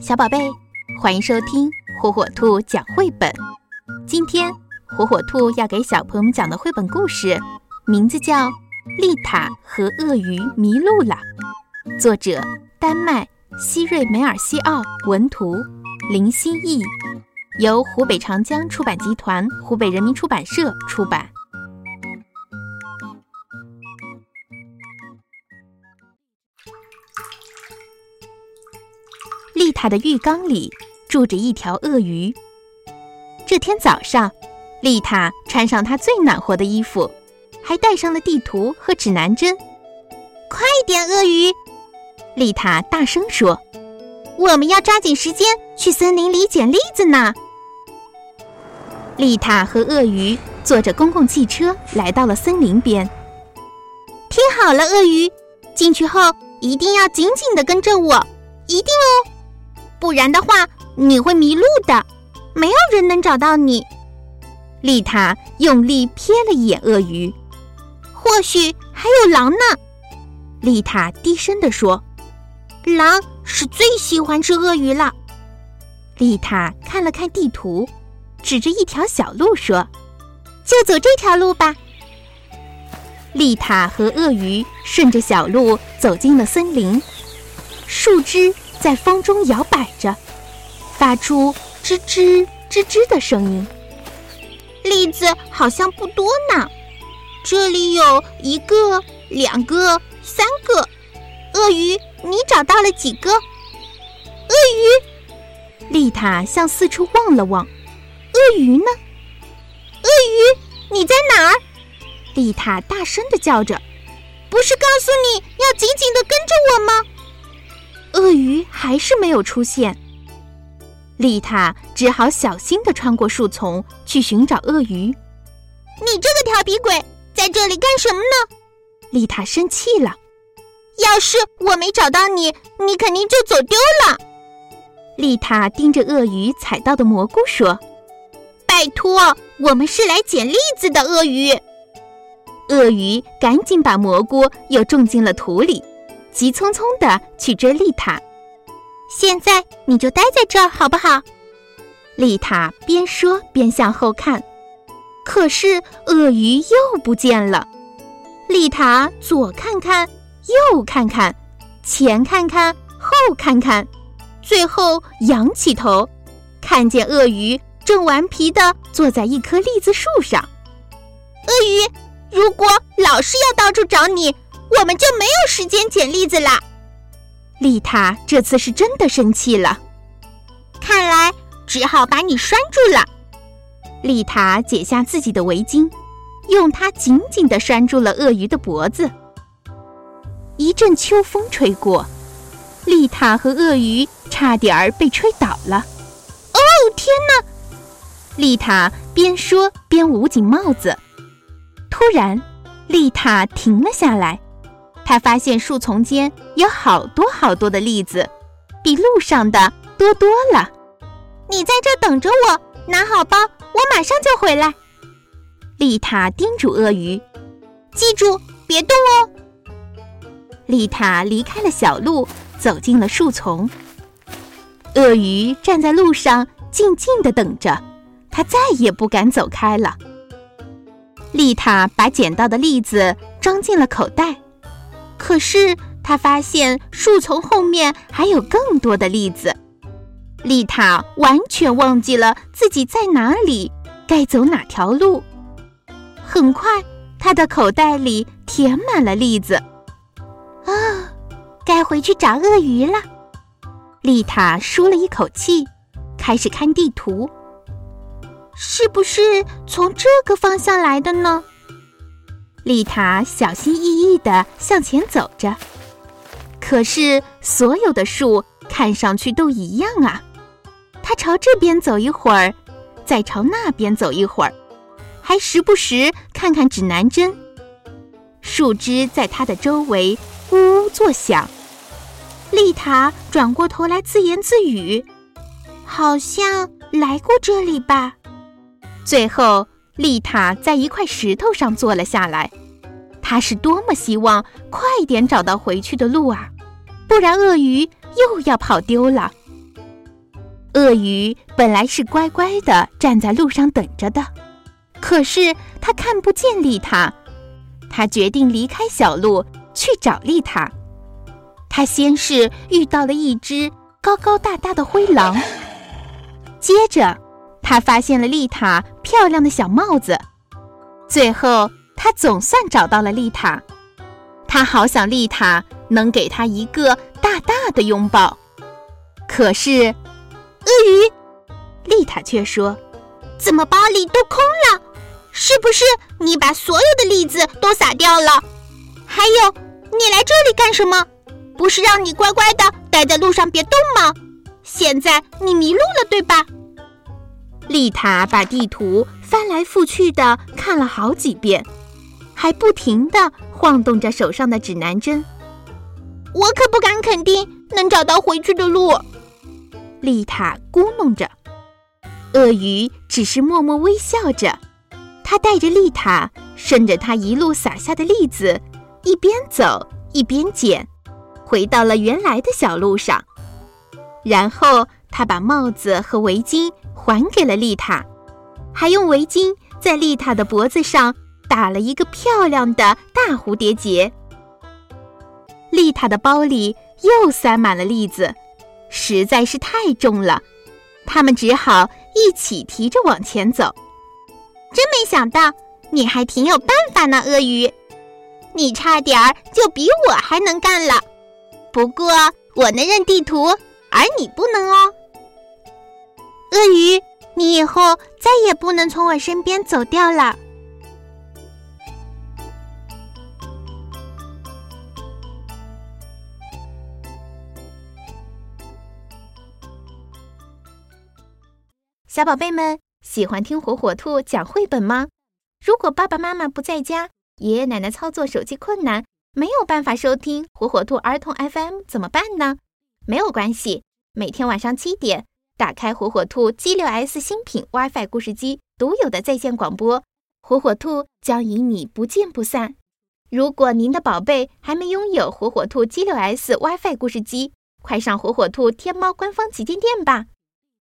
小宝贝，欢迎收听火火兔讲绘本。今天火火兔要给小朋友们讲的绘本故事，名字叫《丽塔和鳄鱼迷路了》，作者丹麦希瑞梅尔西奥，文图林心义，由湖北长江出版集团、湖北人民出版社出版。丽塔的浴缸里住着一条鳄鱼。这天早上，丽塔穿上她最暖和的衣服，还带上了地图和指南针。快点，鳄鱼！丽塔大声说：“我们要抓紧时间去森林里捡栗子呢。”丽塔和鳄鱼坐着公共汽车来到了森林边。听好了，鳄鱼，进去后一定要紧紧的跟着我，一定哦。不然的话，你会迷路的，没有人能找到你。丽塔用力瞥了一眼鳄鱼，或许还有狼呢。丽塔低声地说：“狼是最喜欢吃鳄鱼了。”丽塔看了看地图，指着一条小路说：“就走这条路吧。”丽塔和鳄鱼顺着小路走进了森林，树枝。在风中摇摆着，发出吱吱吱吱的声音。栗子好像不多呢，这里有一个、两个、三个。鳄鱼，你找到了几个？鳄鱼，丽塔向四处望了望。鳄鱼呢？鳄鱼，你在哪儿？丽塔大声的叫着：“不是告诉你要紧紧的跟着我吗？”鳄鱼还是没有出现，丽塔只好小心地穿过树丛去寻找鳄鱼。你这个调皮鬼，在这里干什么呢？丽塔生气了。要是我没找到你，你肯定就走丢了。丽塔盯着鳄鱼采到的蘑菇说：“拜托，我们是来捡栗子的。”鳄鱼，鳄鱼赶紧把蘑菇又种进了土里。急匆匆的去追丽塔，现在你就待在这儿好不好？丽塔边说边向后看，可是鳄鱼又不见了。丽塔左看看，右看看，前看看，后看看，最后仰起头，看见鳄鱼正顽皮的坐在一棵栗子树上。鳄鱼，如果老是要到处找你。我们就没有时间捡栗子啦！丽塔这次是真的生气了，看来只好把你拴住了。丽塔解下自己的围巾，用它紧紧的拴住了鳄鱼的脖子。一阵秋风吹过，丽塔和鳄鱼差点儿被吹倒了。哦，天哪！丽塔边说边捂紧帽子。突然，丽塔停了下来。他发现树丛间有好多好多的栗子，比路上的多多了。你在这等着我，拿好包，我马上就回来。丽塔叮嘱鳄鱼：“记住，别动哦。”丽塔离开了小路，走进了树丛。鳄鱼站在路上，静静的等着，它再也不敢走开了。丽塔把捡到的栗子装进了口袋。可是他发现树丛后面还有更多的栗子，丽塔完全忘记了自己在哪里，该走哪条路。很快，他的口袋里填满了栗子。啊，该回去找鳄鱼了。丽塔舒了一口气，开始看地图。是不是从这个方向来的呢？丽塔小心翼翼地向前走着，可是所有的树看上去都一样啊。她朝这边走一会儿，再朝那边走一会儿，还时不时看看指南针。树枝在她的周围呜呜作响。丽塔转过头来自言自语：“好像来过这里吧。”最后。丽塔在一块石头上坐了下来，她是多么希望快点找到回去的路啊！不然鳄鱼又要跑丢了。鳄鱼本来是乖乖的站在路上等着的，可是它看不见丽塔，它决定离开小路去找丽塔。它先是遇到了一只高高大大的灰狼，接着他发现了丽塔漂亮的小帽子，最后他总算找到了丽塔。他好想丽塔能给他一个大大的拥抱，可是。鳄鱼，丽塔却说：“怎么包里都空了？是不是你把所有的栗子都撒掉了？还有，你来这里干什么？不是让你乖乖的待在路上别动吗？现在你迷路了，对吧？”丽塔把地图翻来覆去的看了好几遍，还不停的晃动着手上的指南针。我可不敢肯定能找到回去的路。丽塔咕哝着，鳄鱼只是默默微笑着。它带着丽塔，顺着他一路撒下的栗子，一边走一边捡，回到了原来的小路上。然后他把帽子和围巾还给了丽塔，还用围巾在丽塔的脖子上打了一个漂亮的大蝴蝶结。丽塔的包里又塞满了栗子。实在是太重了，他们只好一起提着往前走。真没想到你还挺有办法呢，鳄鱼！你差点儿就比我还能干了。不过我能认地图，而你不能哦。鳄鱼，你以后再也不能从我身边走掉了。小宝贝们喜欢听火火兔讲绘本吗？如果爸爸妈妈不在家，爷爷奶奶操作手机困难，没有办法收听火火兔儿童 FM 怎么办呢？没有关系，每天晚上七点，打开火火兔 G6S 新品 WiFi 故事机独有的在线广播，火火兔将与你不见不散。如果您的宝贝还没拥有火火兔 G6S WiFi 故事机，快上火火兔天猫官方旗舰店吧。